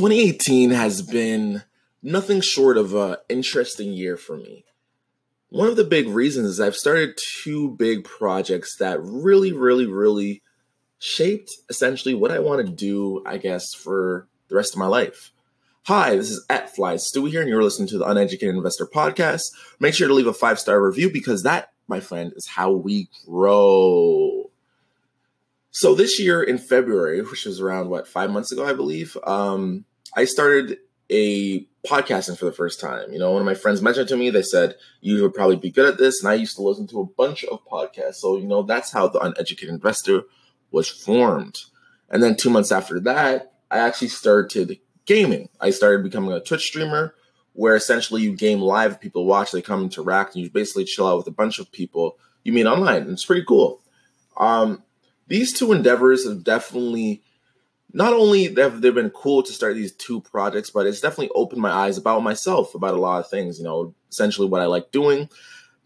2018 has been nothing short of an interesting year for me. One of the big reasons is I've started two big projects that really, really, really shaped essentially what I want to do, I guess, for the rest of my life. Hi, this is at Fly Stewie here, and you're listening to the Uneducated Investor Podcast. Make sure to leave a five star review because that, my friend, is how we grow. So this year in February, which was around what five months ago, I believe, um, I started a podcasting for the first time. You know, one of my friends mentioned to me, they said, you would probably be good at this. And I used to listen to a bunch of podcasts. So, you know, that's how the uneducated investor was formed. And then two months after that, I actually started gaming. I started becoming a Twitch streamer where essentially you game live, people watch, they come interact, and you basically chill out with a bunch of people you meet online. And it's pretty cool. Um, these two endeavors have definitely not only have they been cool to start these two projects, but it's definitely opened my eyes about myself, about a lot of things, you know, essentially what I like doing.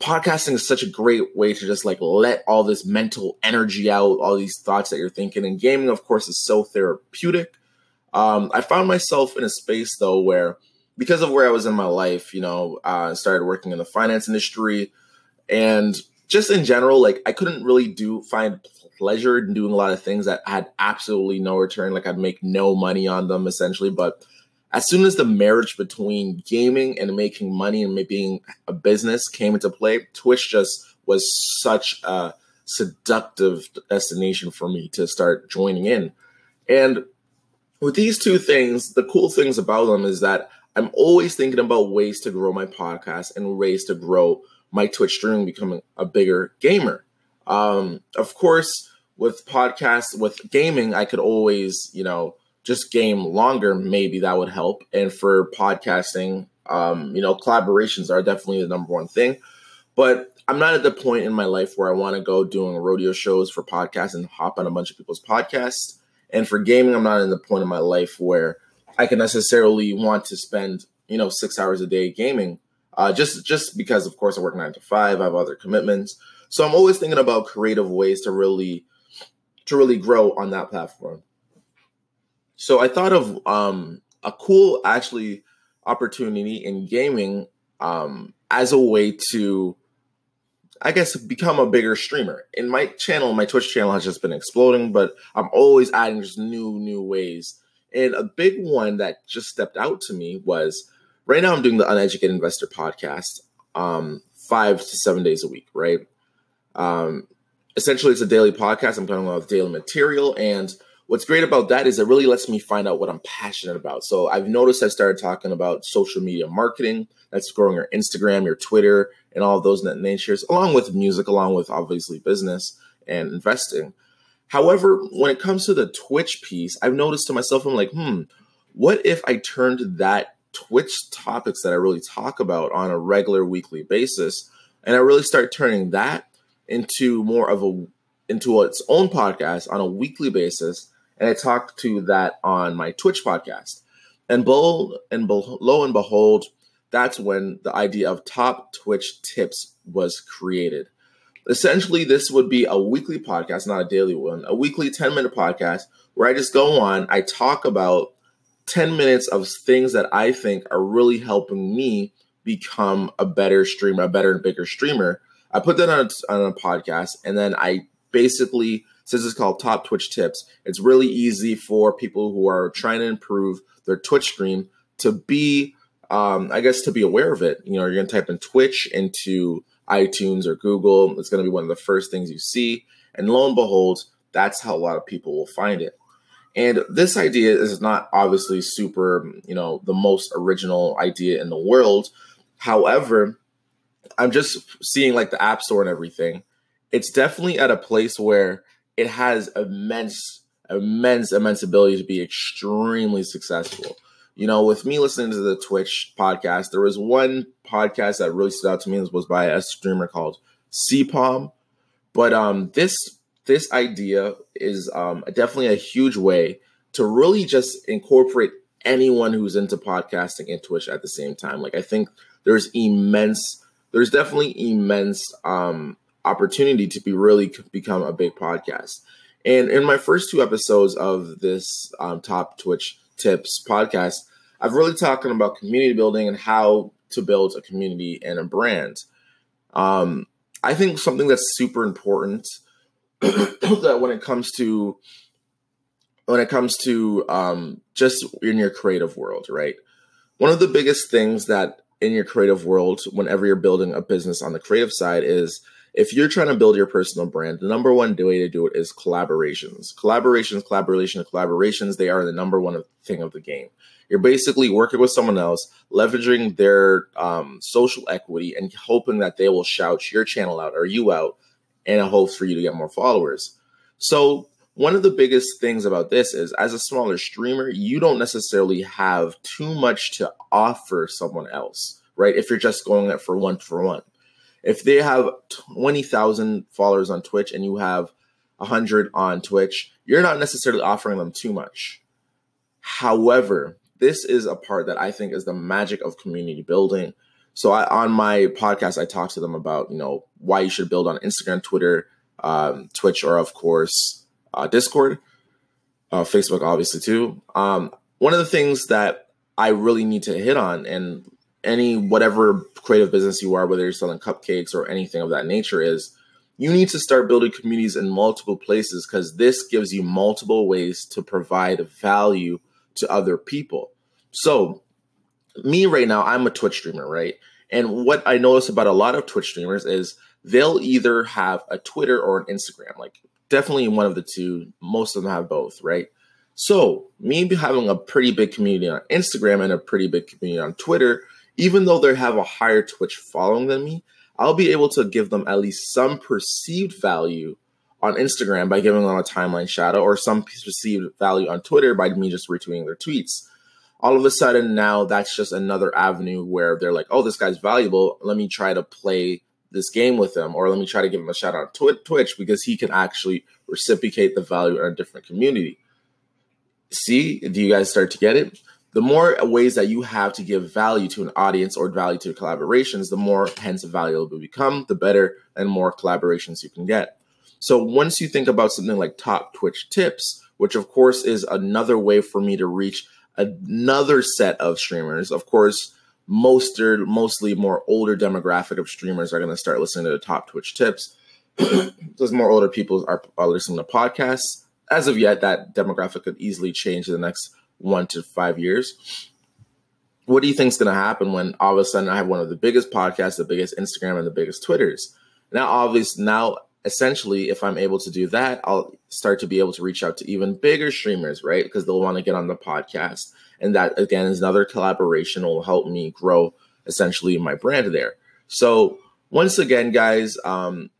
Podcasting is such a great way to just like let all this mental energy out, all these thoughts that you're thinking. And gaming, of course, is so therapeutic. Um, I found myself in a space though where, because of where I was in my life, you know, uh, I started working in the finance industry and just in general, like I couldn't really do find pleasure in doing a lot of things that had absolutely no return. Like I'd make no money on them essentially. But as soon as the marriage between gaming and making money and being a business came into play, Twitch just was such a seductive destination for me to start joining in. And with these two things, the cool things about them is that I'm always thinking about ways to grow my podcast and ways to grow my Twitch stream, becoming a bigger gamer. Um, of course, with podcasts, with gaming, I could always, you know, just game longer. Maybe that would help. And for podcasting, um, you know, collaborations are definitely the number one thing. But I'm not at the point in my life where I want to go doing rodeo shows for podcasts and hop on a bunch of people's podcasts. And for gaming, I'm not in the point in my life where I can necessarily want to spend, you know, six hours a day gaming. Uh, just just because, of course, I work nine to five, I have other commitments. So I'm always thinking about creative ways to really to really grow on that platform. So I thought of um, a cool actually opportunity in gaming um, as a way to I guess become a bigger streamer. In my channel, my Twitch channel has just been exploding, but I'm always adding just new, new ways. And a big one that just stepped out to me was right now I'm doing the Uneducated Investor podcast um, five to seven days a week, right? Um, essentially, it's a daily podcast. I'm coming out with daily material. And what's great about that is it really lets me find out what I'm passionate about. So I've noticed I started talking about social media marketing. That's growing your Instagram, your Twitter, and all those natures, along with music, along with obviously business and investing. However, when it comes to the Twitch piece, I've noticed to myself, I'm like, hmm, what if I turned that Twitch topics that I really talk about on a regular weekly basis, and I really start turning that into more of a into its own podcast on a weekly basis, and I talked to that on my Twitch podcast. And bold and lo and behold, that's when the idea of top Twitch tips was created. Essentially, this would be a weekly podcast, not a daily one, a weekly 10 minute podcast where I just go on, I talk about 10 minutes of things that I think are really helping me become a better streamer, a better and bigger streamer I put that on a, on a podcast, and then I basically, since it's called Top Twitch Tips, it's really easy for people who are trying to improve their Twitch stream to be, um, I guess, to be aware of it. You know, you're going to type in Twitch into iTunes or Google. It's going to be one of the first things you see, and lo and behold, that's how a lot of people will find it. And this idea is not obviously super, you know, the most original idea in the world. However, I'm just seeing like the App Store and everything. It's definitely at a place where it has immense, immense, immense ability to be extremely successful. You know, with me listening to the Twitch podcast, there was one podcast that really stood out to me This was by a streamer called CPOM. But um, this this idea is um, definitely a huge way to really just incorporate anyone who's into podcasting and Twitch at the same time. Like I think there's immense there's definitely immense um, opportunity to be really become a big podcast. And in my first two episodes of this um, top Twitch Tips podcast, I've really talking about community building and how to build a community and a brand. Um, I think something that's super important that when it comes to when it comes to um, just in your creative world, right? One of the biggest things that in your creative world, whenever you're building a business on the creative side, is if you're trying to build your personal brand, the number one way to do it is collaborations. Collaborations, collaboration, collaborations, they are the number one thing of the game. You're basically working with someone else, leveraging their um, social equity, and hoping that they will shout your channel out or you out in a hopes for you to get more followers. So, one of the biggest things about this is as a smaller streamer, you don't necessarily have too much to offer someone else, right? If you're just going it for one for one if they have 20,000 followers on Twitch and you have 100 on Twitch, you're not necessarily offering them too much. However, this is a part that I think is the magic of community building. So I, on my podcast, I talk to them about, you know, why you should build on Instagram, Twitter, um, Twitch, or of course, uh, Discord, uh, Facebook, obviously too. Um, one of the things that I really need to hit on, and any whatever creative business you are, whether you're selling cupcakes or anything of that nature, is you need to start building communities in multiple places because this gives you multiple ways to provide value to other people. So, me right now, I'm a Twitch streamer, right? And what I notice about a lot of Twitch streamers is they'll either have a Twitter or an Instagram, like definitely one of the two. Most of them have both, right? So, me having a pretty big community on Instagram and a pretty big community on Twitter even though they have a higher Twitch following than me, I'll be able to give them at least some perceived value on Instagram by giving them a timeline shadow or some perceived value on Twitter by me just retweeting their tweets. All of a sudden, now that's just another avenue where they're like, oh, this guy's valuable. Let me try to play this game with him, or let me try to give him a shout out on Twitch because he can actually reciprocate the value in a different community. See, do you guys start to get it? the more ways that you have to give value to an audience or value to collaborations, the more hence valuable become, the better and more collaborations you can get. So once you think about something like top Twitch tips, which of course is another way for me to reach another set of streamers, of course, most mostly more older demographic of streamers are going to start listening to the top Twitch tips. because more older people are, are listening to podcasts. As of yet, that demographic could easily change in the next one to five years. What do you think is going to happen when all of a sudden I have one of the biggest podcasts, the biggest Instagram, and the biggest Twitters? Now, obviously, now essentially, if I'm able to do that, I'll start to be able to reach out to even bigger streamers, right? Because they'll want to get on the podcast. And that, again, is another collaboration will help me grow essentially my brand there. So, once again, guys, um,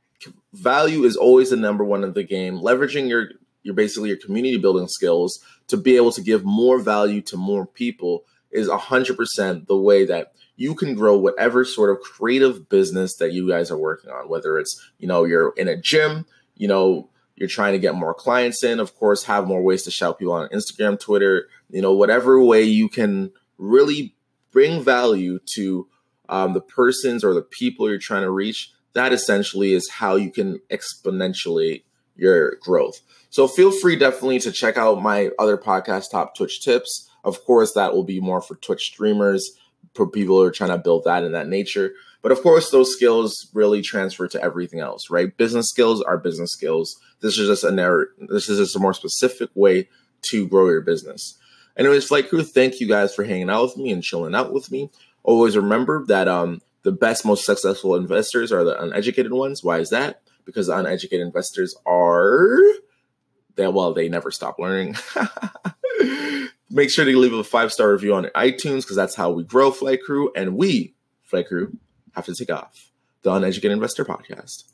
value is always the number one of the game. Leveraging your your basically your community building skills to be able to give more value to more people is 100% the way that you can grow whatever sort of creative business that you guys are working on whether it's you know you're in a gym you know you're trying to get more clients in of course have more ways to shout people on instagram twitter you know whatever way you can really bring value to um, the persons or the people you're trying to reach that essentially is how you can exponentially your growth. So feel free definitely to check out my other podcast, Top Twitch Tips. Of course, that will be more for Twitch streamers, for people who are trying to build that in that nature. But of course, those skills really transfer to everything else, right? Business skills are business skills. This is just a narrow, this is just a more specific way to grow your business. Anyways, Flight Crew, thank you guys for hanging out with me and chilling out with me. Always remember that um, the best, most successful investors are the uneducated ones. Why is that? Because uneducated investors are that well they never stop learning. Make sure to leave a five star review on itunes because that's how we grow flight crew and we flight crew have to take off the uneducated investor podcast